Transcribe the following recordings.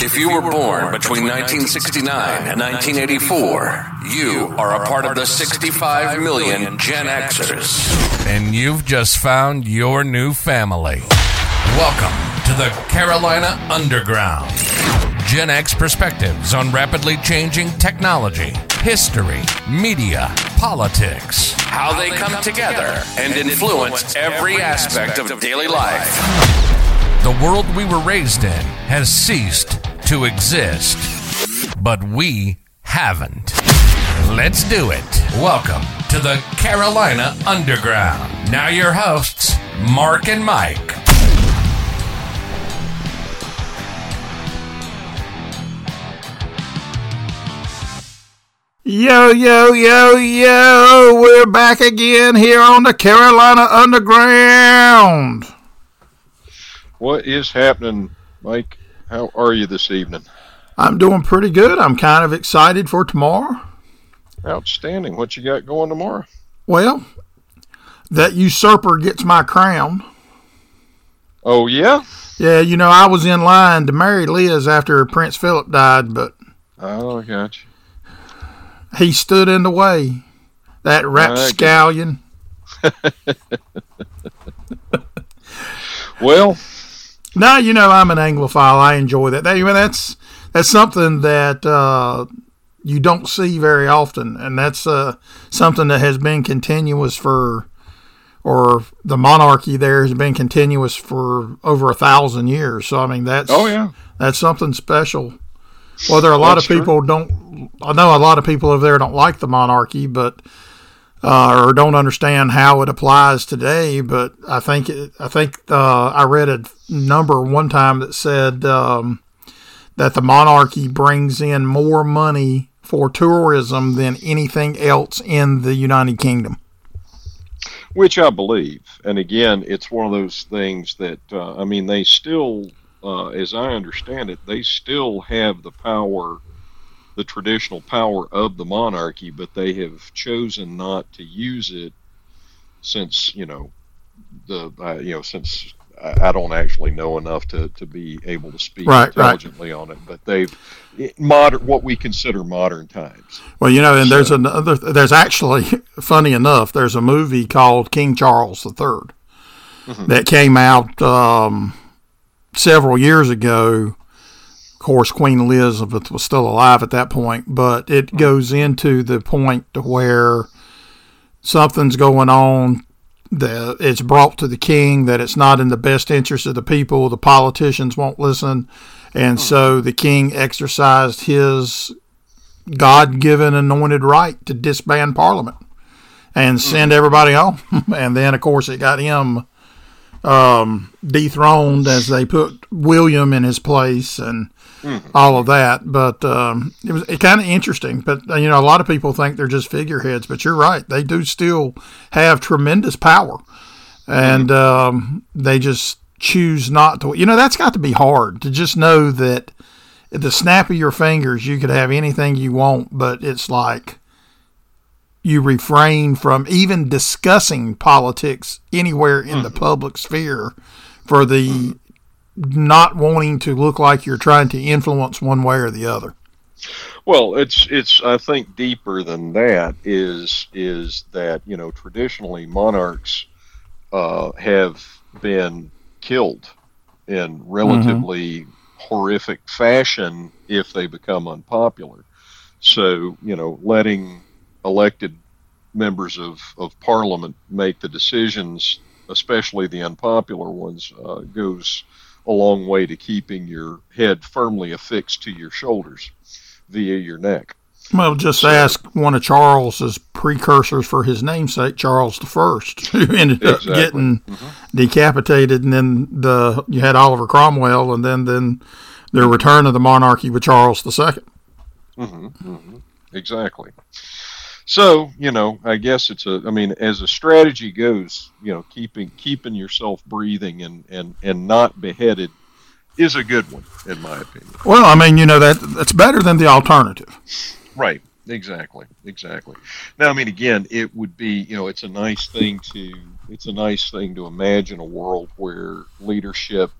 If you were born between 1969 and 1984, you are a part of the 65 million Gen Xers. And you've just found your new family. Welcome to the Carolina Underground. Gen X perspectives on rapidly changing technology, history, media, politics, how they come together and influence every aspect of daily life. The world we were raised in has ceased to exist, but we haven't. Let's do it. Welcome to the Carolina Underground. Now, your hosts, Mark and Mike. Yo, yo, yo, yo, we're back again here on the Carolina Underground. What is happening, Mike? How are you this evening? I'm doing pretty good. I'm kind of excited for tomorrow. Outstanding. What you got going tomorrow? Well, that usurper gets my crown. Oh, yeah? Yeah, you know, I was in line to marry Liz after Prince Philip died, but Oh, I got you. he stood in the way. That rapscallion. Well, No, you know I'm an Anglophile. I enjoy that. That that's that's something that uh, you don't see very often, and that's uh, something that has been continuous for, or the monarchy there has been continuous for over a thousand years. So I mean that's oh, yeah. that's something special. Well, there are a lot That's of people don't. I know a lot of people over there don't like the monarchy, but uh, or don't understand how it applies today. But I think I think uh, I read a number one time that said um, that the monarchy brings in more money for tourism than anything else in the United Kingdom. Which I believe. And again, it's one of those things that, uh, I mean, they still, uh, as I understand it, they still have the power, the traditional power of the monarchy, but they have chosen not to use it since, you know, the, uh, you know, since I I don't actually know enough to, to be able to speak Right, right. intelligently on it, but they've modern what we consider modern times. Well, you know, and there's another. There's actually, funny enough, there's a movie called King Charles III that came out um, several years ago. Of course, Queen Elizabeth was still alive at that point, but it mm-hmm. goes into the point to where something's going on. That it's brought to the king that it's not in the best interest of the people. The politicians won't listen, and mm. so the king exercised his God given anointed right to disband Parliament and mm-hmm. send everybody home. and then, of course, it got him um, dethroned as they put William in his place and all of that. But um, it was kind of interesting. But, uh, you know, a lot of people think they're just figureheads, but you're right. They do still have tremendous power. And um, they just choose not to. You know, that's got to be hard to just know that at the snap of your fingers, you could have anything you want, but it's like you refrain from even discussing politics anywhere in the public sphere for the not wanting to look like you're trying to influence one way or the other. Well, it's it's I think deeper than that is is that you know traditionally monarchs uh, have been killed in relatively horrific fashion if they become unpopular. So you know, letting elected members of of parliament make the decisions, especially the unpopular ones, uh, goes a long way to keeping your head firmly affixed to your shoulders via your neck. Well, just ask one of Charles's precursors for his namesake, Charles the First, who ended up Exactly. getting mm-hmm. decapitated, and then the you had Oliver Cromwell, and then then the return of the monarchy with Charles the Second. Mm-hmm. Mm-hmm. Exactly. So, you know, I guess it's a I mean, as a strategy goes, you know, keeping keeping yourself breathing and and and not beheaded is a good one in my opinion. Well, I mean, you know that that's better than the alternative. Right. Exactly. Exactly. Now, I mean, again, it would be, you know, it's a nice thing to, it's a nice thing to imagine a world where leadership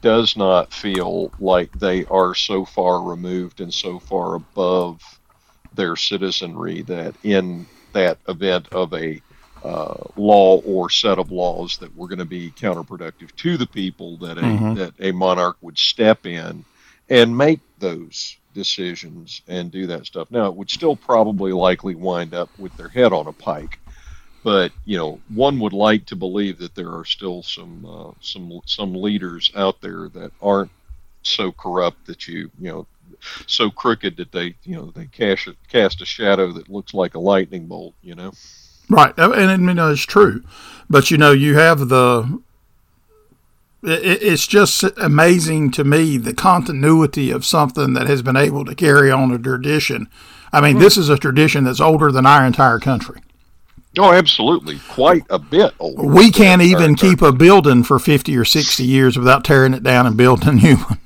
does not feel like they are so far removed and so far above their citizenry that in that event of a uh, law or set of laws that were going to be counterproductive to the people that a mm-hmm. that a monarch would step in and make those decisions and do that stuff. Now, it would still probably likely wind up with their head on a pike, but you know, one would like to believe that there are still some uh, some some leaders out there that aren't so corrupt that you you know so crooked that they you know they cast a, cast a shadow that looks like a lightning bolt. You know. Right, and I mean it's true, but you know you have the. It's just amazing to me the continuity of something that has been able to carry on a tradition. I mean, mm-hmm. this is a tradition that's older than our entire country. Oh, absolutely. Quite a bit older. We can't even keep a building for 50 or 60 years without tearing it down and building a new one.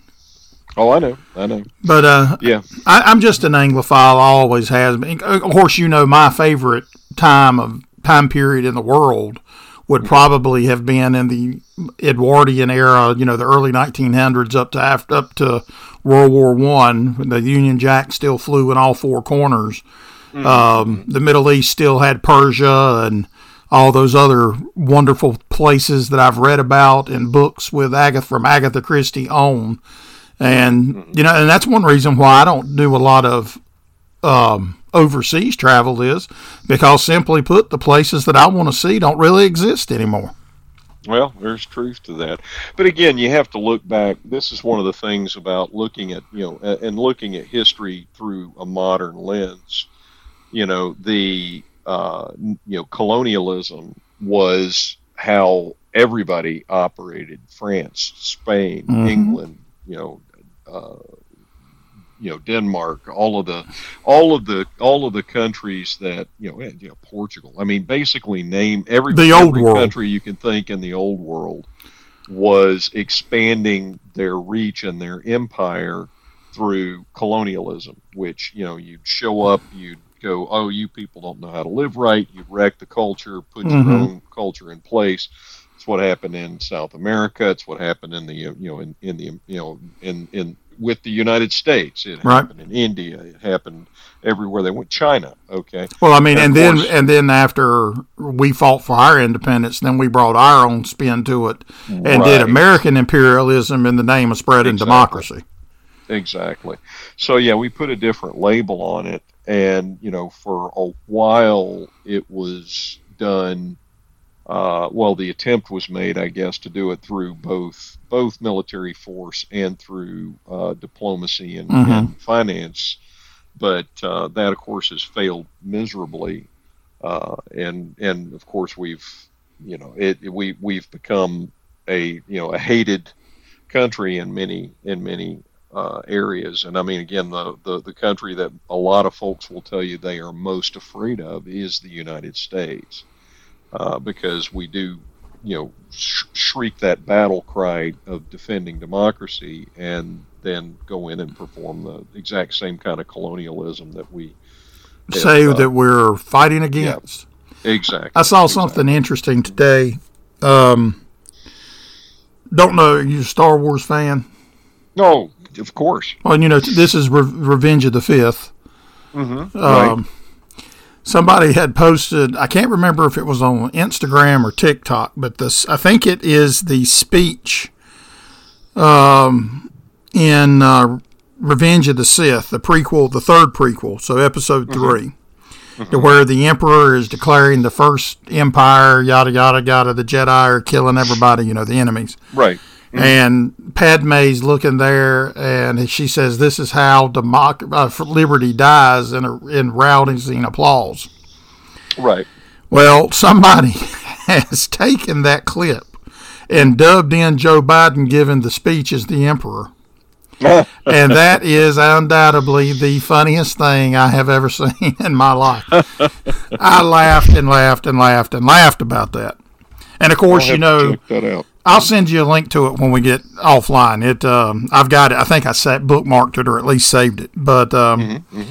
Oh, I know, I know. But uh, yeah, I, am just an Anglophile. Always has been. Of course, you know my favorite time of time period in the world would probably have been in the Edwardian era. You know, the early 1900s up to after up to World War One, when the Union Jack still flew in all four corners. Mm-hmm. Um, the Middle East still had Persia and all those other wonderful places that I've read about in books with Agatha from Agatha Christie on and mm-hmm. you know, and that's one reason why I don't do a lot of um, overseas travel is because simply put, the places that I want to see don't really exist anymore. Well, there's truth to that, but again, you have to look back. This is one of the things about looking at you know and looking at history through a modern lens. You know, the uh, you know colonialism was how everybody operated: France, Spain, mm-hmm. England, you know, uh, you know Denmark, all of the all of the all of the countries that you know, you know Portugal. I mean, basically name every the every world. country you can think in the old world was expanding their reach and their empire through colonialism. Which you know you'd show up, you'd go, oh, you people don't know how to live right. You'd wreck the culture, put mm-hmm. your own culture in place. It's what happened in South America. It's what happened in the you know in, in the you know in in with the United States. It right. happened in India. It happened everywhere they went. China. Okay. Well, I mean, and, and then course, and then after we fought for our independence, then we brought our own spin to it and right. did American imperialism in the name of spreading exactly. democracy. Exactly. So yeah, we put a different label on it, and you know, for a while it was done uh, well, the attempt was made, I guess, to do it through both both military force and through uh, diplomacy and, mm-hmm. and, finance, but uh, that, of course, has failed miserably. Uh, and and of course, we've you know it, we we've become a you know a hated country in many in many uh, areas. And I mean, again, the, the, the country that a lot of folks will tell you they are most afraid of is the United States uh, because we do, you know, sh- shriek that battle cry of defending democracy and then go in and perform the exact same kind of colonialism that we have, say uh, that we're fighting against. Yeah, exactly. I saw exactly. something interesting today. Um, don't know, are you a Star Wars fan? No, of course. Well, you know, this is Re- Revenge of the 5th mm-hmm. um, right somebody had posted i can't remember if it was on instagram or tiktok but this i think it is the speech um, in uh, revenge of the sith the prequel the third prequel so episode mm-hmm. 3 mm-hmm. to where the emperor is declaring the first empire yada yada yada the jedi are killing everybody you know the enemies right Mm-hmm. And Padme's looking there, and she says, "This is how democ- uh, liberty dies in a, in rousing applause." Right. Well, somebody has taken that clip and dubbed in Joe Biden giving the speech as the emperor. and that is undoubtedly the funniest thing I have ever seen in my life. I laughed and laughed and laughed and laughed about that. And of course, you know, I'll send you a link to it when we get offline. It, um, I've got it. I think I set bookmarked it or at least saved it. But um, mm-hmm, mm-hmm.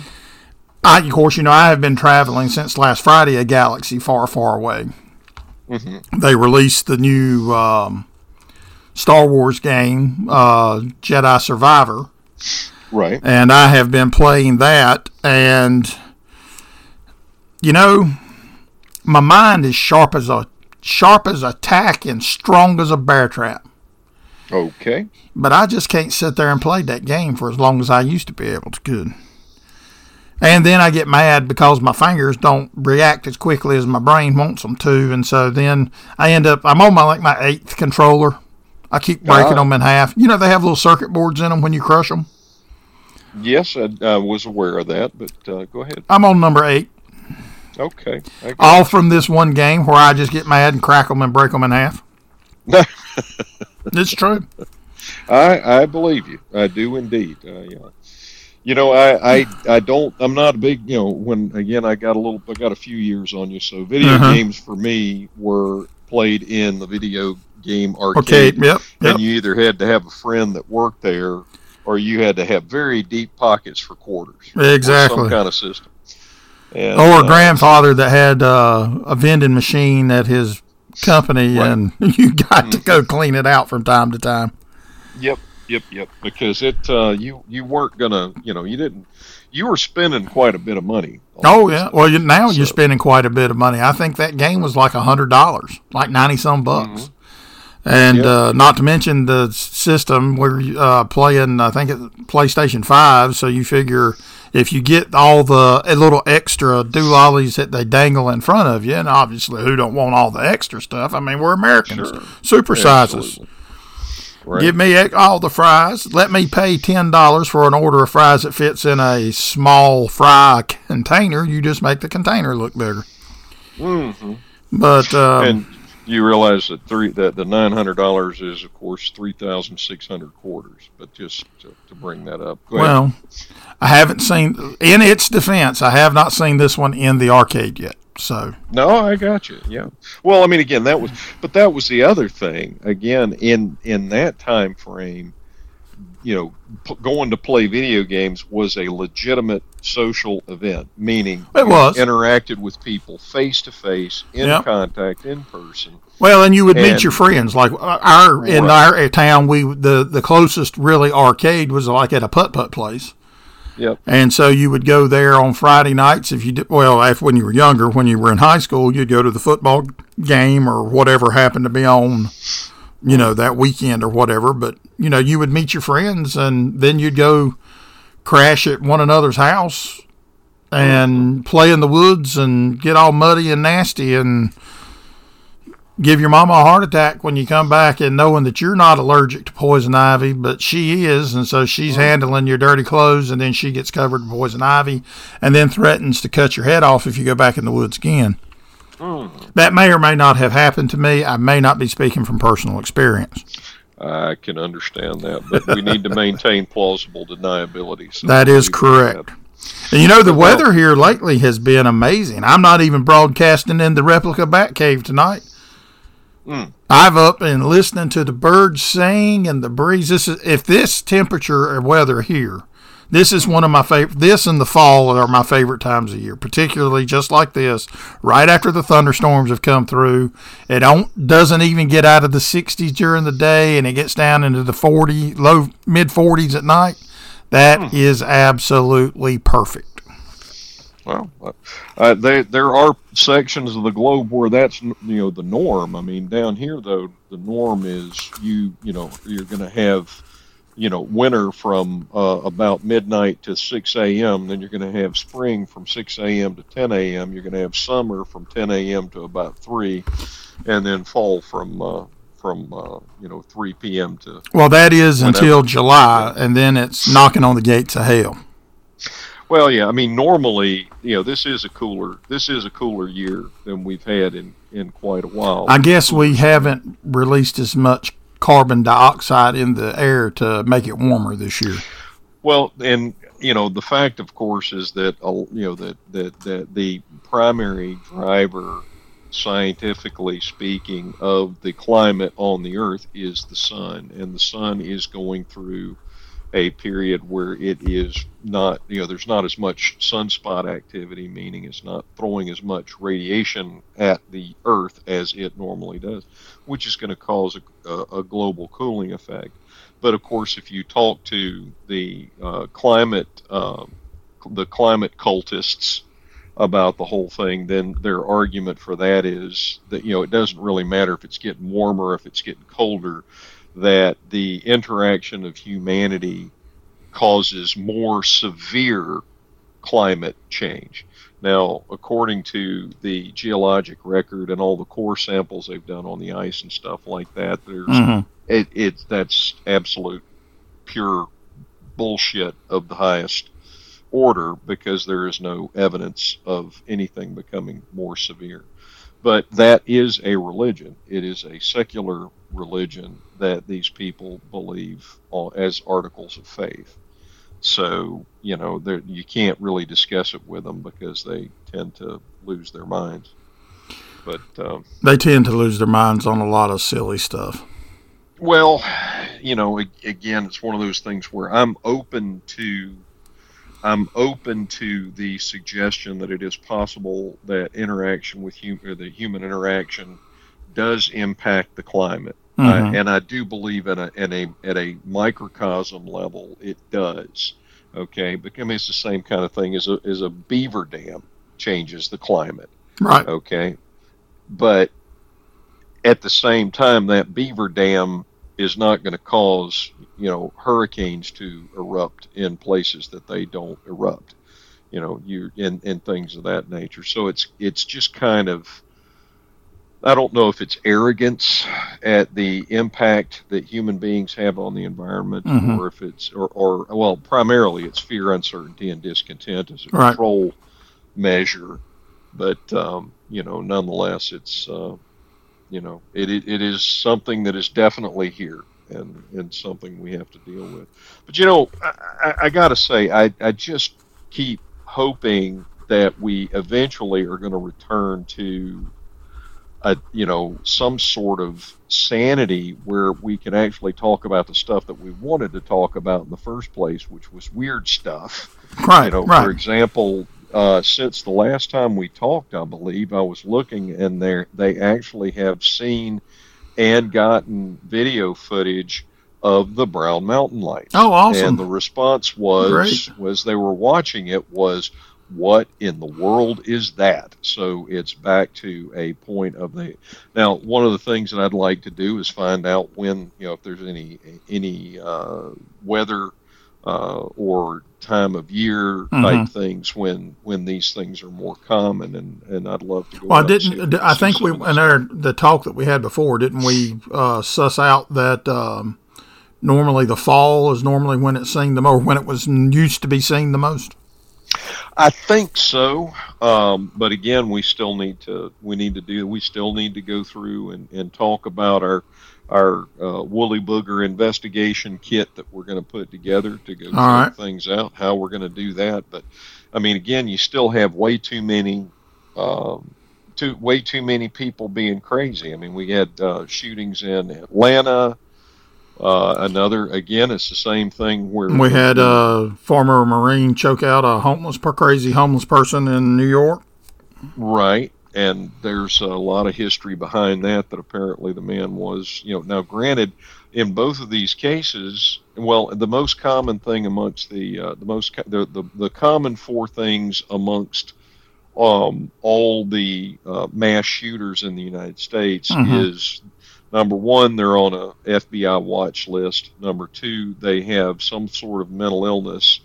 I, of course, you know, I have been traveling since last Friday. A galaxy far, far away. Mm-hmm. They released the new um, Star Wars game, uh, Jedi Survivor. Right. And I have been playing that, and you know, my mind is sharp as a sharp as a tack and strong as a bear trap. Okay. But I just can't sit there and play that game for as long as I used to be able to. Could. And then I get mad because my fingers don't react as quickly as my brain wants them to, and so then I end up I'm on my like my eighth controller. I keep breaking uh, them in half. You know they have little circuit boards in them when you crush them. Yes, I, I was aware of that, but uh, go ahead. I'm on number eight. Okay. All from this one game where I just get mad and crack them and break them in half. it's true. I I believe you. I do indeed. Uh, yeah. You know, I, I I don't. I'm not a big. You know, when again, I got a little. I got a few years on you. So video uh-huh. games for me were played in the video game arcade. Okay. Yep, yep. And you either had to have a friend that worked there, or you had to have very deep pockets for quarters. Exactly. Some kind of system. And, or a uh, grandfather that had uh, a vending machine at his company, right. and you got mm-hmm. to go clean it out from time to time. Yep, yep, yep. Because it, uh, you you weren't gonna, you know, you didn't, you were spending quite a bit of money. Oh yeah, well you, now so. you're spending quite a bit of money. I think that game was like a hundred dollars, like ninety some bucks. Mm-hmm. And yep. uh, not to mention the system we're uh, playing, I think, PlayStation Five. So you figure if you get all the little extra doolollies that they dangle in front of you, and obviously who don't want all the extra stuff? I mean, we're Americans. Sure. Super sizes. Right. Give me all the fries. Let me pay ten dollars for an order of fries that fits in a small fry container. You just make the container look bigger. Mm-hmm. But um, and you realize that three that the nine hundred dollars is of course three thousand six hundred quarters. But just to, to bring that up. well, I haven't seen in its defense. I have not seen this one in the arcade yet. So no, I got you. Yeah. Well, I mean, again, that was, but that was the other thing. Again, in in that time frame, you know, p- going to play video games was a legitimate social event, meaning it was interacted with people face to face, in yep. contact, in person. Well, and you would and, meet your friends. Like uh, our in right. our town, we the the closest really arcade was like at a putt putt place. Yep. And so you would go there on Friday nights if you did, well, if, when you were younger, when you were in high school, you'd go to the football game or whatever happened to be on, you know, that weekend or whatever. But, you know, you would meet your friends and then you'd go crash at one another's house and play in the woods and get all muddy and nasty and give your mama a heart attack when you come back and knowing that you're not allergic to poison ivy, but she is, and so she's handling your dirty clothes, and then she gets covered in poison ivy, and then threatens to cut your head off if you go back in the woods again. Mm. That may or may not have happened to me. I may not be speaking from personal experience. I can understand that, but we need to maintain plausible deniability. So that is correct. That. And you know, the weather here lately has been amazing. I'm not even broadcasting in the replica bat cave tonight. Mm. I've up and listening to the birds sing and the breeze. This is if this temperature or weather here, this is one of my favorite. This and the fall are my favorite times of year, particularly just like this, right after the thunderstorms have come through. It don't doesn't even get out of the 60s during the day, and it gets down into the 40 low mid 40s at night. That mm. is absolutely perfect. Well, uh, there there are sections of the globe where that's you know the norm. I mean, down here though, the norm is you you know you're going to have you know winter from uh, about midnight to 6 a.m. Then you're going to have spring from 6 a.m. to 10 a.m. You're going to have summer from 10 a.m. to about three, and then fall from uh, from uh, you know 3 p.m. to well, that is whenever. until July, and then it's knocking on the gates of hell. Well, yeah. I mean, normally, you know, this is a cooler. This is a cooler year than we've had in in quite a while. I guess we haven't released as much carbon dioxide in the air to make it warmer this year. Well, and you know, the fact, of course, is that uh, you know that that that the primary driver, scientifically speaking, of the climate on the Earth is the sun, and the sun is going through a period where it is not, you know, there's not as much sunspot activity, meaning it's not throwing as much radiation at the Earth as it normally does, which is going to cause a, a, global cooling effect. But of course, if you talk to the uh, climate, uh, the climate cultists about the whole thing, then their argument for that is that you know it doesn't really matter if it's getting warmer, if it's getting colder that the interaction of humanity causes more severe climate change. Now, according to the geologic record and all the core samples they've done on the ice and stuff like that, there's mm-hmm. it, it that's absolute pure bullshit of the highest order because there is no evidence of anything becoming more severe. But that is a religion. It is a secular religion that these people believe as articles of faith. So, you know, you can't really discuss it with them because they tend to lose their minds. But um, they tend to lose their minds on a lot of silly stuff. Well, you know, again, it's one of those things where I'm open to I'm open to the suggestion that it is possible that interaction with hum- the human interaction does impact the climate, mm-hmm. uh, and I do believe at a, at a at a microcosm level it does. Okay, but I mean it's the same kind of thing as a as a beaver dam changes the climate. Right. Okay, but at the same time, that beaver dam is not going to cause you know hurricanes to erupt in places that they don't erupt you know you in in things of that nature so it's it's just kind of I don't know if it's arrogance at the impact that human beings have on the environment, mm-hmm. or if it's, or, or, well, primarily it's fear, uncertainty, and discontent as a right. control measure. But um, you know, nonetheless, it's uh, you know, it, it, it is something that is definitely here and, and something we have to deal with. But, you know, I, I got to say, I, I just keep hoping that we eventually are going to return to a, you know, some sort of sanity where we can actually talk about the stuff that we wanted to talk about in the first place, which was weird stuff. Right. You know, right. for example, uh, since the last time we talked, I believe I was looking, and there they actually have seen and gotten video footage of the Brown Mountain Lights. Oh, awesome! And the response was Great. was they were watching it was what in the world is that? So it's back to a point of the now. One of the things that I'd like to do is find out when you know if there's any any uh, weather uh, or time of year mm-hmm. type things when when these things are more common and and I'd love to go well I didn't I think we in our the talk that we had before didn't we uh, suss out that um, normally the fall is normally when it's seen the most when it was used to be seen the most I think so um, but again we still need to we need to do we still need to go through and, and talk about our our uh, woolly booger investigation kit that we're going to put together to go check right. things out. How we're going to do that, but I mean, again, you still have way too many, um, too way too many people being crazy. I mean, we had uh, shootings in Atlanta. Uh, another again, it's the same thing where we had a former Marine choke out a homeless, crazy homeless person in New York. Right, and there's a lot of history behind that that apparently the man was you know now granted in both of these cases well the most common thing amongst the uh, the most the, the, the common four things amongst um, all the uh, mass shooters in the United States mm-hmm. is number one they're on a FBI watch list number two they have some sort of mental illness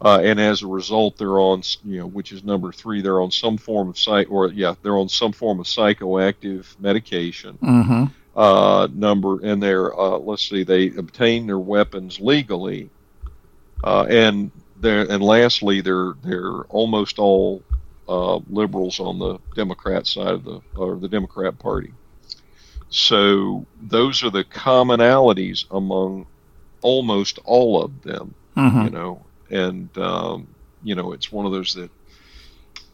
uh, and as a result, they're on, you know, which is number three, they're on some form of psych, or yeah, they're on some form of psychoactive medication. Mm-hmm. Uh, number, and they're, uh, let's see, they obtain their weapons legally, uh, and they're, and lastly, they're they're almost all uh, liberals on the Democrat side of the or the Democrat Party. So those are the commonalities among almost all of them. Mm-hmm. You know, and um, you know it's one of those that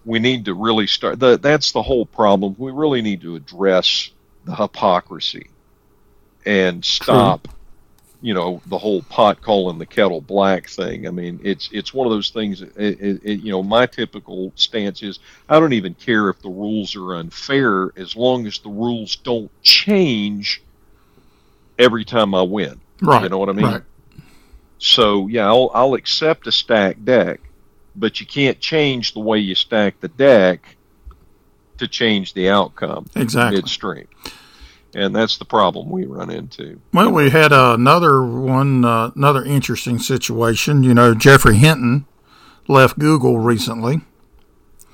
we need to really start. The, that's the whole problem. We really need to address the hypocrisy and stop you know the whole pot calling the kettle black thing. I mean, it's it's one of those things. It, it, it, you know, my typical stance is I don't even care if the rules are unfair as long as the rules don't change every time I win. Right. You know what I mean? Right. So yeah, I'll I'll accept a stacked deck, but you can't change the way you stack the deck to change the outcome Exactly. midstream. And that's the problem we run into. Well, we had another one, uh, another interesting situation. You know, Geoffrey Hinton left Google recently.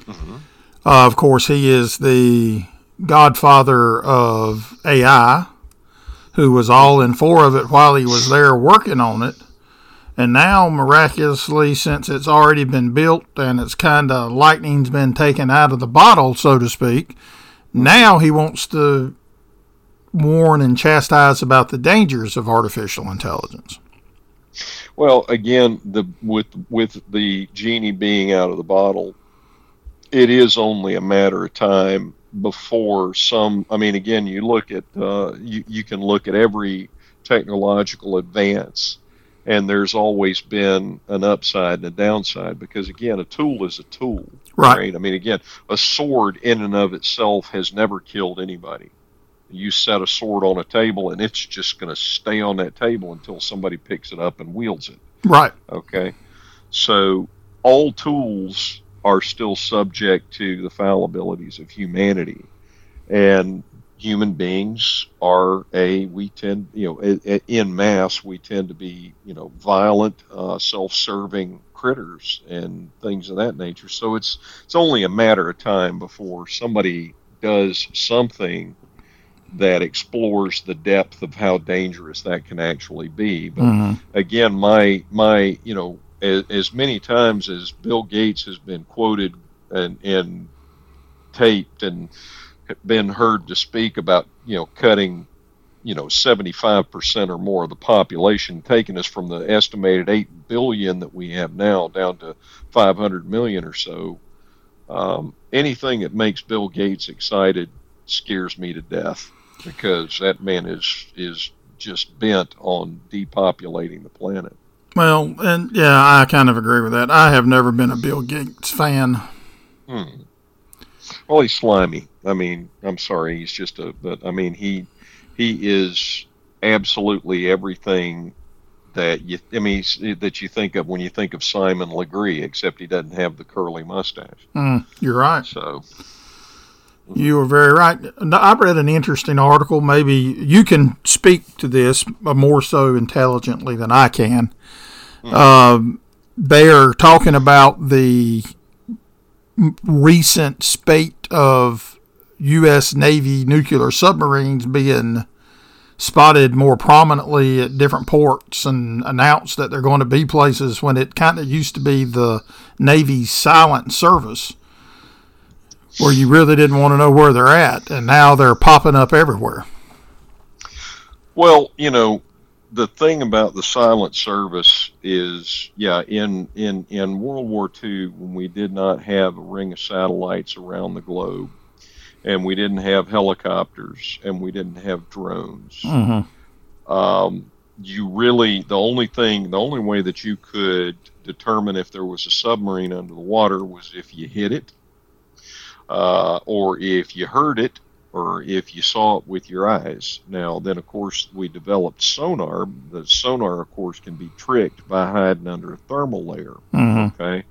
Uh, of course, he is the godfather of AI, who was all in for of it while he was there working on it. And now, miraculously, since it's already been built and it's kind of lightning's been taken out of the bottle, so to speak, now he wants to warn and chastise about the dangers of artificial intelligence. Well, again, the with with the genie being out of the bottle, it is only a matter of time before some. I mean, again, you look at uh, you you can look at every technological advance, and there's always been an upside and a downside because again, a tool is a tool, Right. I mean, again, a sword in and of itself has never killed anybody. You set a sword on a table, and it's just going to stay on that table until somebody picks it up and wields it. Right. Okay. So all tools are still subject to the fallibilities of humanity. And human beings are a, we tend, you know, in mass, we tend to be, you know, violent, uh, self serving critters and things of that nature. So it's, it's only a matter of time before somebody does something that explores the depth of how dangerous that can actually be. But Mhm. again, my my you know as, as many times as Bill Gates has been quoted and and taped and been heard to speak about you know cutting you know 75% or more of the population taking us from the estimated 8 billion that we have now down to 500 million or so um, anything that makes Bill Gates excited scares me to death because that man is is just bent on depopulating the planet. Well, and yeah, I kind of agree with that. I have never been a Bill Gates fan. Hmm. Well, he's slimy. I mean, I'm sorry, he's just a. But I mean, he he is absolutely everything that you. I mean, that you think of when you think of Simon Legree, except he doesn't have the curly mustache. Mm, you're right. So You were very right. I read an interesting article. Maybe you can speak to this more so intelligently than I can. Um, they are talking about the recent spate of U.S. Navy nuclear submarines being spotted more prominently at different ports and announced that they're going to be places when it kind of used to be the Navy's silent service where you really didn't want to know where they're at, and now they're popping up everywhere. Well, you know, the thing about the silent service is, yeah, in in in World War II, when we did not have a ring of satellites around the globe, and we didn't have helicopters, and we didn't have drones, Mm-hmm. um, you really the only thing, the only way that you could determine if there was a submarine under the water was if you hit it, uh, or if you heard it, or if you saw it with your eyes. Now, then, of course, we developed sonar. The sonar, of course, can be tricked by hiding under a thermal layer. Mm-hmm. Okay.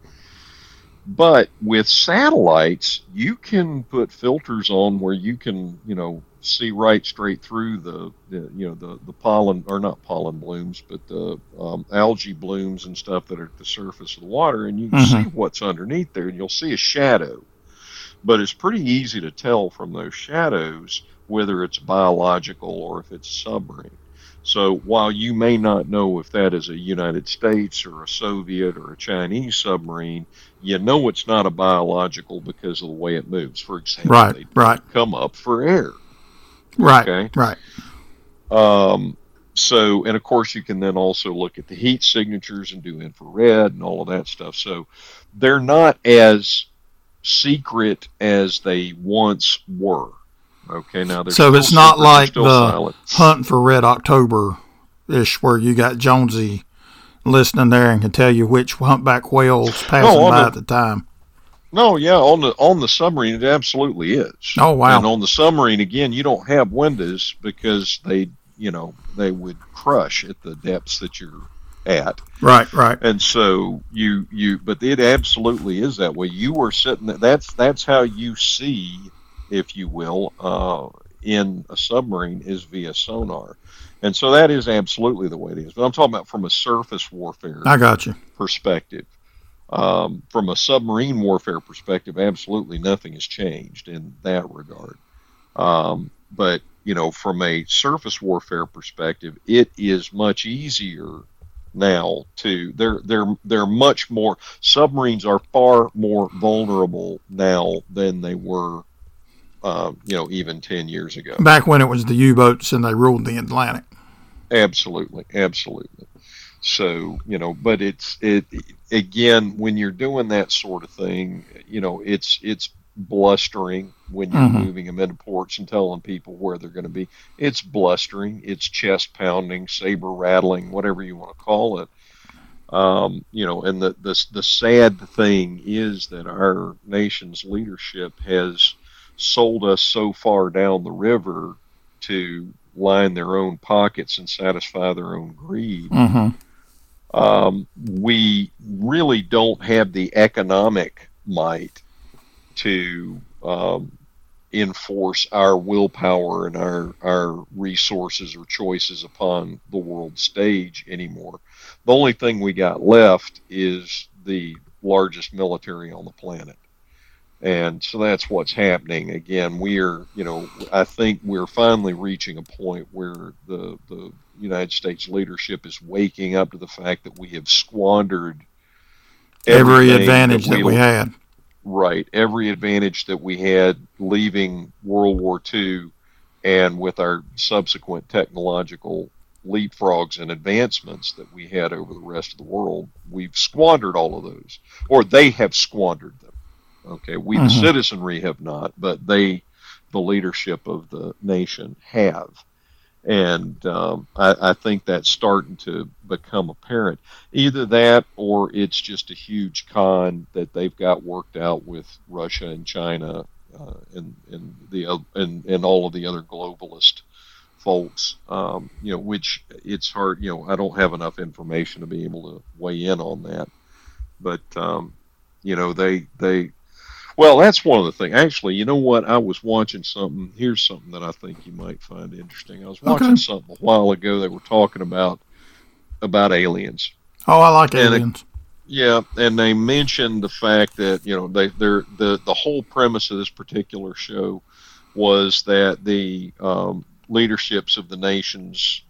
But with satellites, you can put filters on where you can, you know, see right straight through the, the you know, the, the pollen, or not pollen blooms, but the um, algae blooms and stuff that are at the surface of the water, and you can Mhm. see what's underneath there, and you'll see a shadow. But it's pretty easy to tell from those shadows whether it's biological or if it's submarine. So while you may not know if that is a United States or a Soviet or a Chinese submarine, you know it's not a biological because of the way it moves. For example, Right, they right, come up for air. right, Okay. right. Um, so, and of course, you can then also look at the heat signatures and do infrared and all of that stuff. So, they're not as secret as they once were. Okay, now they're So it's not like the silent. Hunt for Red October ish where you got Jonesy listening there and can tell you which humpback whales passing No, by the- at the time. No, yeah, on the on the submarine it absolutely is. Oh, wow. And on the submarine again, you don't have windows because they, you know, they would crush at the depths that you're at. Right, right. And so you you but it absolutely is that way. You are sitting there, that's that's how you see, if you will, uh, in a submarine is via sonar. And so that is absolutely the way it is. But I'm talking about from a surface warfare I got you. perspective. Um, from a submarine warfare perspective, absolutely nothing has changed in that regard. Um, but you know, from a surface warfare perspective, it is much easier now to they're they're they're much more submarines are far more vulnerable now than they were um, you know even 10 years ago Back when it was the U boats and they ruled the Atlantic. Absolutely, absolutely. So you know, but it's it again when you're doing that sort of thing, you know, it's it's blustering when you're Mhm. moving them into ports and telling people where they're going to be. It's blustering, it's chest pounding, saber rattling, whatever you want to call it. Um, you know, and the, the the sad thing is that our nation's leadership has sold us so far down the river to line their own pockets and satisfy their own greed. hmm Um, we really don't have the economic might to um, enforce our willpower and our our resources or choices upon the world stage anymore. The only thing we got left is the largest military on the planet. And so that's what's happening. Again, we're, you know, I think we're finally reaching a point where the the United States leadership is waking up to the fact that we have squandered Every advantage that we had. Right. Every advantage that we had leaving World War II and with our subsequent technological leapfrogs and advancements that we had over the rest of the world, we've squandered all of those, or they have squandered them. Okay. We, the Mhm. citizenry, have not, but they, the leadership of the nation, have. And um, I, I think that's starting to become apparent. Either that, or it's just a huge con that they've got worked out with Russia and China uh, and and the oth- and and all of the other globalist folks. Um, you know, which it's hard. You know, I don't have enough information to be able to weigh in on that. But um, you know, they they well, that's one of the things. Actually, you know what? I was watching something. Here's something that I think you might find interesting. I was watching Okay. something a while ago. They were talking about about aliens. Oh, I like And it- aliens. Yeah, and they mentioned the fact that you know they they're the the whole premise of this particular show was that the um, leaderships of the nations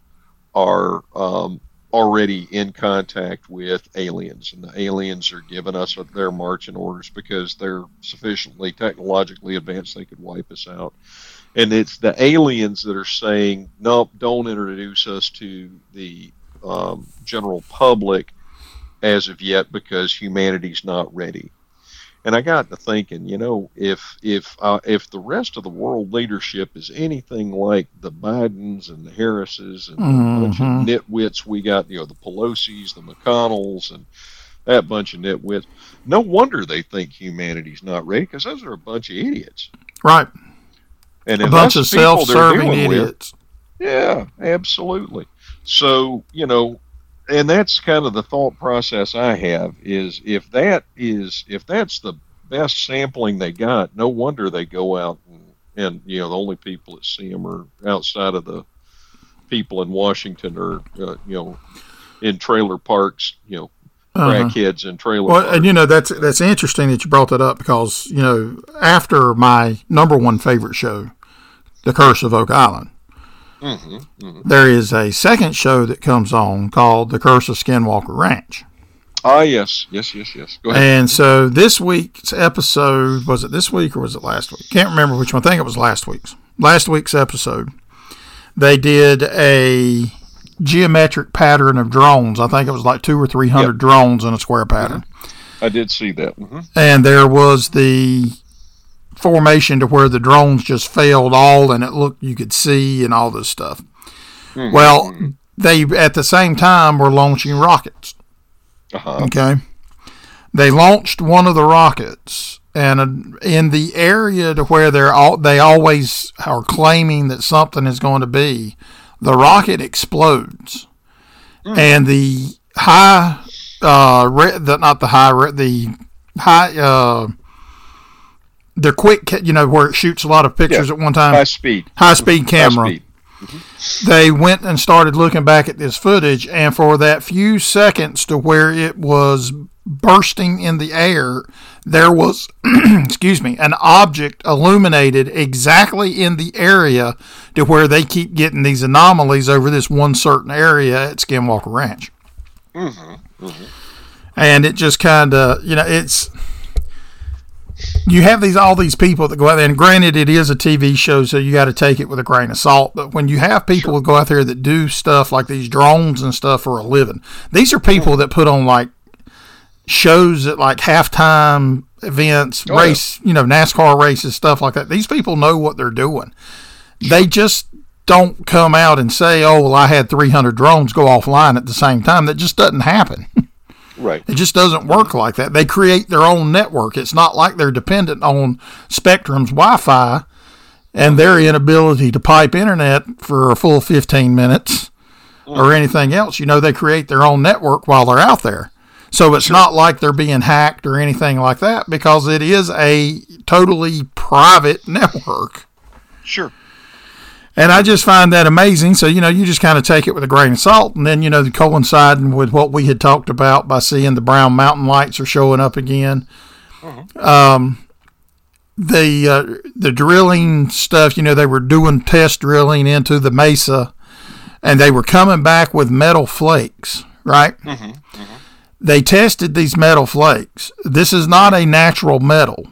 are um, already in contact with aliens, and the aliens are giving us their marching orders because they're sufficiently technologically advanced they could wipe us out. And it's the aliens that are saying, "Nope, don't introduce us to the um, general public." as of yet because humanity's not ready. And I got to thinking, you know, if if uh, if the rest of the world leadership is anything like the Bidens and the Harrises and the bunch of nitwits we got, you know, the Pelosi's, the McConnells, and that bunch of nitwits, no wonder they think humanity's not ready because those are a bunch of idiots. Right. And A bunch of the people they're self-serving dealing with, idiots. yeah, absolutely. So, you know, and that's kind of the thought process I have is if that is if that's the best sampling they got, no wonder they go out and, and you know the only people that see them are outside of the people in Washington or uh, you know in trailer parks, you know, Uh-huh. crackheads in trailer Well, parks. and you know that's that's interesting that you brought that up because you know after my number one favorite show, The Curse of Oak Island, hmm hmm there is a second show that comes on called The Curse of Skinwalker Ranch. Ah, yes, yes, yes, yes. Go ahead. And so this week's episode was it this week or was it last week? Can't remember which one. I think it was last week's. Last week's episode, they did a geometric pattern of drones. I think it was like two or three hundred Yep. drones in a square pattern. I did see that. hmm and there was the formation to where the drones just failed all and it looked you could see and all this stuff Mhm. well they at the same time were launching rockets. Uh-huh. Okay. They launched one of the rockets, and in the area to where they're all, they always are claiming that something is going to be, the rocket explodes, and the high, uh, re- the, not the high, re- the high, uh, the quick, you know, where it shoots a lot of pictures at one time, High speed. high speed camera High speed. they went and started looking back at this footage, and for that few seconds to where it was bursting in the air, there was, excuse me, an object illuminated exactly in the area to where they keep getting these anomalies over this one certain area at Skinwalker Ranch. Mm-hmm. And it just kind of, you know, it's you have these all these people that go out there, and granted, it is a TV show, so you got to take it with a grain of salt. But when you have people that go out there that do stuff like these drones and stuff for a living, these are people that put on like shows at like halftime events, Oh, yeah. race, you know, NASCAR races, stuff like that. These people know what they're doing. They just don't come out and say, "Oh, well, I had 300 drones go offline at the same time." That just doesn't happen. Right. It just doesn't work like that. They create their own network. It's not like they're dependent on Spectrum's Wi Fi and their inability to pipe internet for a full 15 minutes or mm. anything else. You know, they create their own network while they're out there. So it's not like they're being hacked or anything like that because it is a totally private network. Sure. And I just find that amazing. So, you know, you just kind of take it with a grain of salt. And then, you know, coinciding with what we had talked about by seeing the brown mountain lights are showing up again. Um, the, uh, the drilling stuff, you know, they were doing test drilling into the mesa and they were coming back with metal flakes, right? They tested these metal flakes. This is not a natural metal.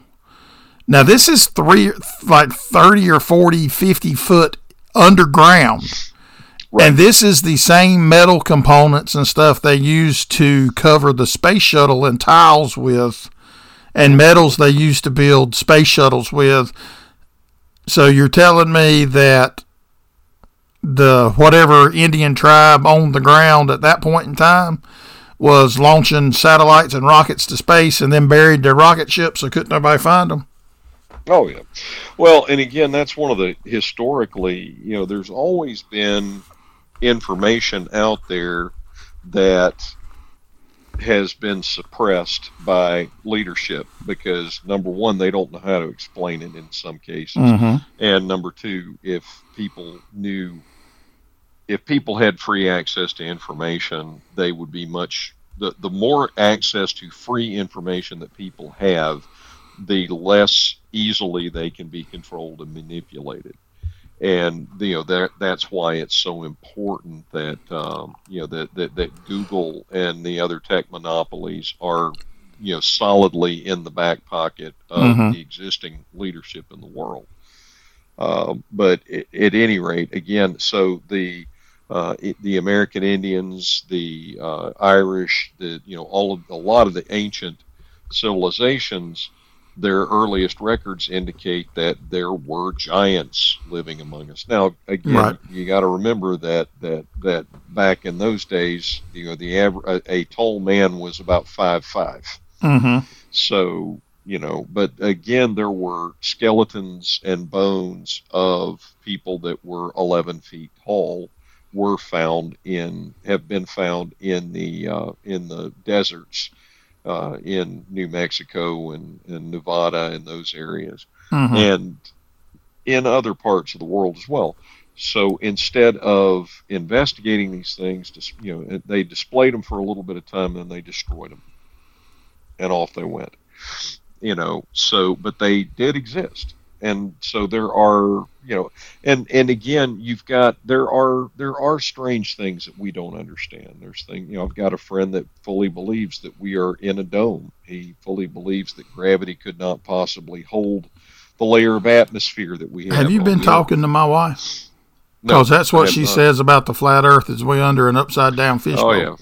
Now this is three like 30 or 40, 50 foot underground. And this is the same metal components and stuff they used to cover the space shuttle and tiles with and metals they used to build space shuttles with. So you're telling me that the whatever Indian tribe owned the ground at that point in time was launching satellites and rockets to space and then buried their rocket ships so couldn't nobody find them? Oh yeah. Well, and again, that's one of the historically, you know, there's always been information out there that has been suppressed by leadership because number one, they don't know how to explain it in some cases, Mm-hmm. and number two, if people knew, if people had free access to information, they would be much. The, the more access to free information that people have, the less easily they can be controlled and manipulated. And you know that that's why it's so important that um, you know that, that that Google and the other tech monopolies are you know solidly in the back pocket of Mhm. the existing leadership in the world. Um, but at, at any rate, again, so the uh, it, the American Indians, the uh, Irish, the you know all of a lot of the ancient civilizations, their earliest records indicate that there were giants living among us. Now, again, Right. you got to remember that that that back in those days, you know, the aver- a, a tall man was about five five. Mm-hmm. So, you know, but again, there were skeletons and bones of people that were 11 feet tall were found in, have been found in the, uh, in the deserts, uh, in New Mexico and, and Nevada and those areas Mm-hmm. and in other parts of the world as well. So instead of investigating these things, you know, they displayed them for a little bit of time, and then they destroyed them, and off they went. You know, so but they did exist, and so there are, you know, and and again, you've got there are there are strange things that we don't understand. There's things, you know, I've got a friend that fully believes that we are in a dome. He fully believes that gravity could not possibly hold the layer of atmosphere that we have. Have you been talking to my wife? Earth. No, Because that's what she not. says about the flat Earth is we under an upside down fishbowl. Oh yeah,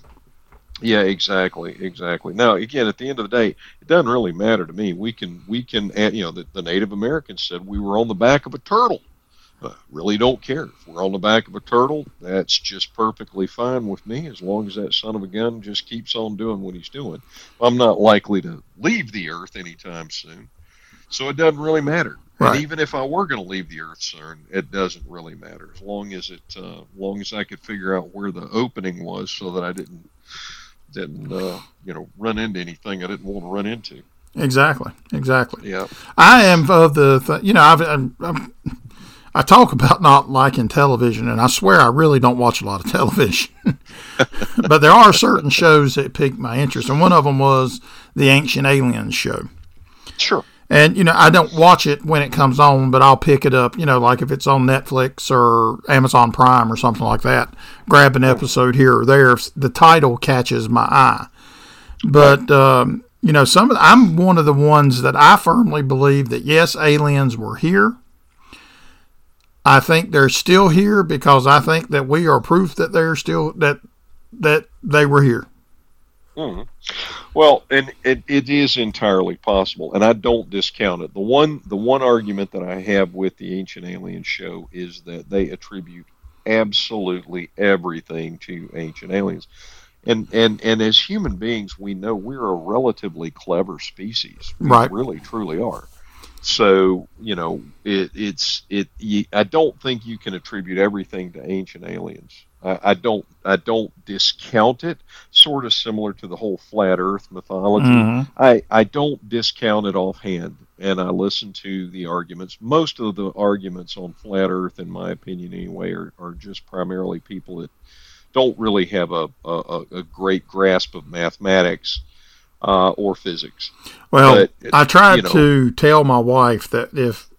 yeah, exactly, exactly. Now again, at the end of the day, it doesn't really matter to me. We can, we can, you know, the, the Native Americans said we were on the back of a turtle. I really don't care. If we're on the back of a turtle, that's just perfectly fine with me as long as that son of a gun just keeps on doing what he's doing. I'm not likely to leave the Earth anytime soon. So it doesn't really matter. Right. And even if I were going to leave the Earth soon, it doesn't really matter as long as it, uh, long as I could figure out where the opening was, so that I didn't, didn't, uh, you know, run into anything I didn't want to run into. Exactly. Exactly. Yeah. I am of the, th- you know, I've, I'm, I'm I talk about not liking television, and I swear I really don't watch a lot of television. but there are certain shows that pique my interest, and one of them was the Ancient Aliens show. Sure. And you know, I don't watch it when it comes on, but I'll pick it up. You know, like if it's on Netflix or Amazon Prime or something like that, grab an episode here or there if the title catches my eye. But um, you know, some of the, I'm one of the ones that I firmly believe that yes, aliens were here I think they're still here because I think that we are proof that they're still that that they were here. Mm-hmm. Well, and it, it is entirely possible, and I don't discount it. The one the one argument that I have with the Ancient Alien show is that they attribute absolutely everything to ancient aliens. And and and as human beings, we know we're a relatively clever species. We right. really truly are. So you know, it, it's it. I don't think you can attribute everything to ancient aliens. I, I, don't. I don't discount it. Sort of similar to the whole flat Earth mythology. Mm-hmm. I I don't discount it offhand, and I listen to the arguments. Most of the arguments on flat Earth, in my opinion, anyway, are, are just primarily people that don't really have a, a, a great grasp of mathematics uh, or physics. Well, but, I tried you know, to tell my wife that if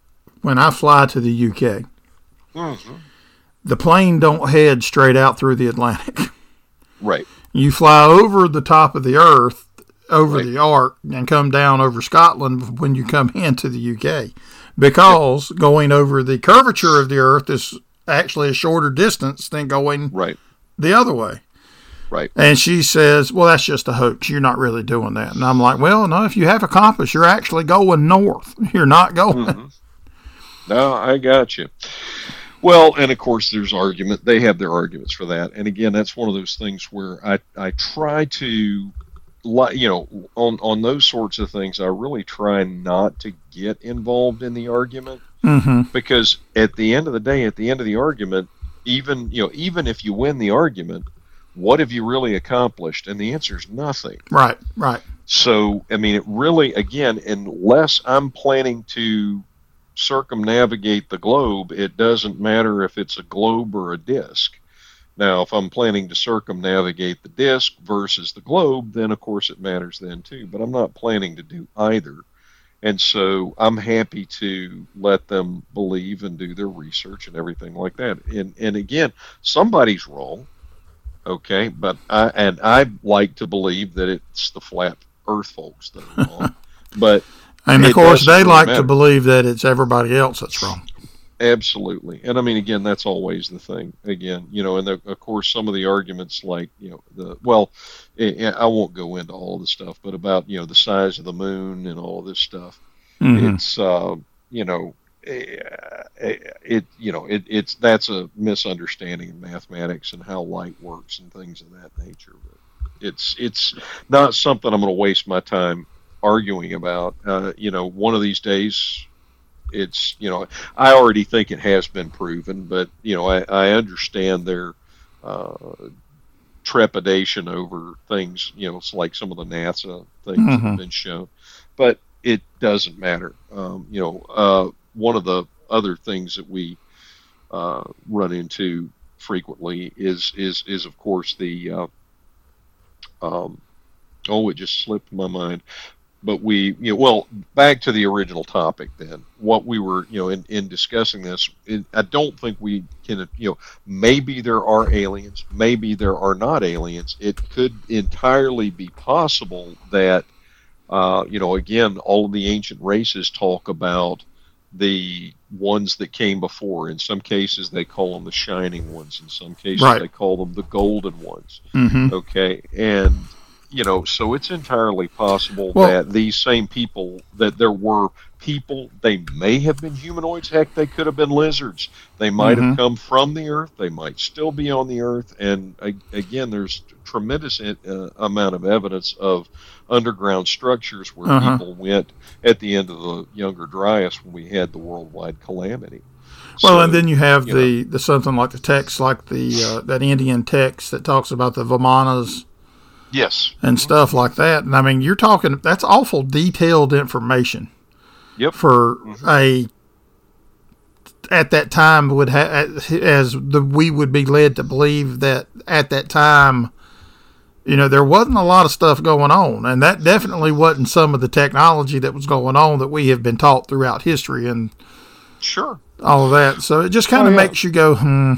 when I fly to the UK, mm-hmm. The plane don't head straight out through the Atlantic. Right. You fly over the top of the Earth, over right. the arc, and come down over Scotland when you come into the UK, because yep. going over the curvature of the Earth is actually a shorter distance than going right the other way. Right. And she says, Well, that's just a hoax. You're not really doing that. And I'm like, Well, no, if you have a compass, you're actually going north. You're not going. Mm-hmm. No, I got you. Well, and of course, there's argument. They have their arguments for that. And again, that's one of those things where I, I try to, you know, on, on those sorts of things, I really try not to get involved in the argument. Mm-hmm. Because at the end of the day, at the end of the argument, even, you know, even if you win the argument, what have you really accomplished? And the answer is nothing. Right, right. So, I mean, it really, again, unless I'm planning to circumnavigate the globe, it doesn't matter if it's a globe or a disk. Now, if I'm planning to circumnavigate the disk versus the globe, then of course it matters then too. But I'm not planning to do either. And so I'm happy to let them believe and do their research and everything like that. And and again, somebody's wrong. Okay, but I and I like to believe that it's the flat Earth folks that are wrong. but and of course, they really like matter. to believe that it's everybody else that's wrong. Absolutely, and I mean, again, that's always the thing. Again, you know, and the, of course, some of the arguments, like you know, the well, I won't go into all the stuff, but about you know the size of the moon and all this stuff. Mm-hmm. It's uh, you know, it you know it, it's that's a misunderstanding of mathematics and how light works and things of that nature. But it's it's not something I'm going to waste my time arguing about. Uh, you know, one of these days, it's you know I already think it has been proven, but you know I, I understand their uh, trepidation over things. You know, it's like some of the NASA things mm-hmm. have been shown, but it doesn't matter. Um, you know, uh, one of the other things that we uh, run into frequently is is is of course the uh, um, oh it just slipped my mind but we you know well back to the original topic then what we were you know in, in discussing this it, i don't think we can you know maybe there are aliens maybe there are not aliens it could entirely be possible that uh, you know again all of the ancient races talk about the ones that came before. In some cases, they call them the shining ones. In some cases, right. they call them the golden ones. Mm-hmm. Okay, and you know, so it's entirely possible well, that these same people, that there were people, they may have been humanoids. Heck, they could have been lizards. They might mm-hmm. have come from the Earth. They might still be on the Earth. And again, there's tremendous uh, amount of evidence of underground structures where uh-huh. people went at the end of the Younger Dryas when we had the worldwide calamity. Well, so, and then you have you the, the something like the text, like the uh, that Indian text that talks about the Vimanas Yes. And stuff like that. And I mean, you're talking, that's awful detailed information. Yep. For mm-hmm. a, at that time, would have, as the, we would be led to believe that at that time, you know, there wasn't a lot of stuff going on. And that definitely wasn't some of the technology that was going on that we have been taught throughout history and sure all of that. So it just kind of oh, yeah. makes you go, hmm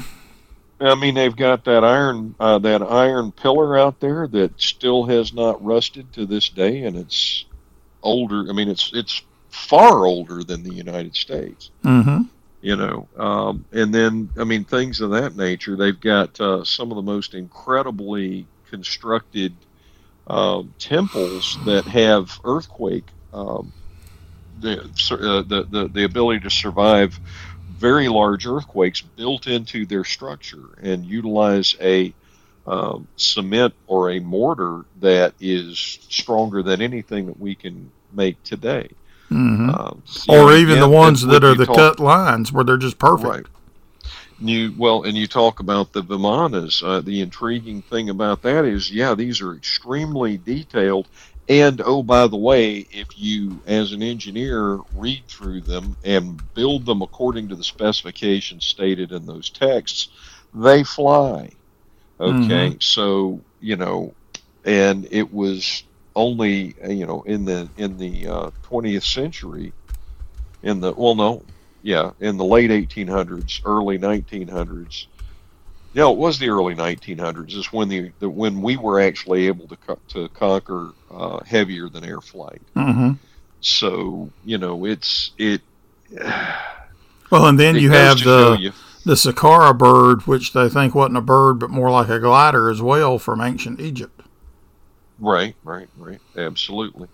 I mean, they've got that iron uh, that iron pillar out there that still has not rusted to this day, and it's older. I mean, it's it's far older than the United States. Mm-hmm. You know, um, and then I mean things of that nature. They've got uh, some of the most incredibly constructed uh, temples that have earthquake. Um, the, uh, the the the ability to survive very large earthquakes built into their structure and utilize a um, cement or a mortar that is stronger than anything that we can make today. Mm-hmm. Um, or know, even the ones that are the talk, cut lines where they're just perfect. Right. You well, and you talk about the Vimanas. Uh, the intriguing thing about that is, yeah, these are extremely detailed, and oh, by the way, if you, as an engineer, read through them and build them according to the specifications stated in those texts, they fly. Okay, mm-hmm. so you know, and it was only you know in the in the uh, 20th century, in the well, no, yeah, in the late 1800s, early 1900s, no, it was the early 1900s. Is when the, the when we were actually able to co- to conquer uh, heavier than air flight. Mm-hmm. So you know it's it. Well, and then you have the you. the Saqqara bird, which they think wasn't a bird but more like a glider as well from ancient Egypt. Right, right, right. Absolutely.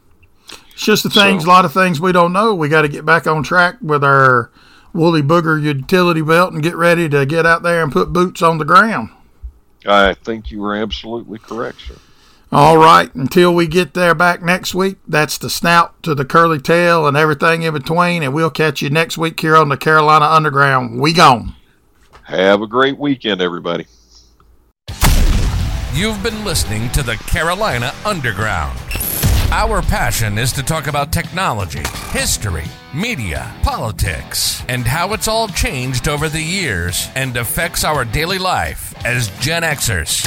It's just the things, so, a lot of things we don't know. We got to get back on track with our woolly booger utility belt and get ready to get out there and put boots on the ground. I think you were absolutely correct, sir. All right, until we get there back next week, that's the snout to the curly tail and everything in between, and we'll catch you next week here on the Carolina Underground. We gone. Have a great weekend, everybody. You've been listening to the Carolina Underground. Our passion is to talk about technology, history, media, politics, and how it's all changed over the years and affects our daily life as Gen Xers.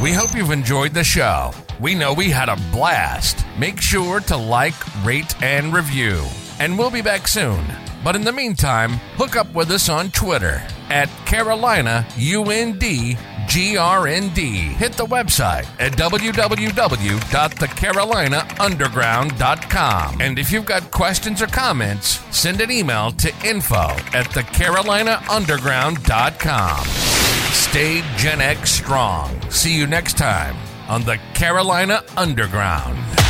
We hope you've enjoyed the show. We know we had a blast. Make sure to like, rate, and review. And we'll be back soon. But in the meantime, hook up with us on Twitter at Carolina UND GRND. Hit the website at www.thecarolinaunderground.com. And if you've got questions or comments, send an email to info at thecarolinaunderground.com. Stay Gen X strong. See you next time on the Carolina Underground.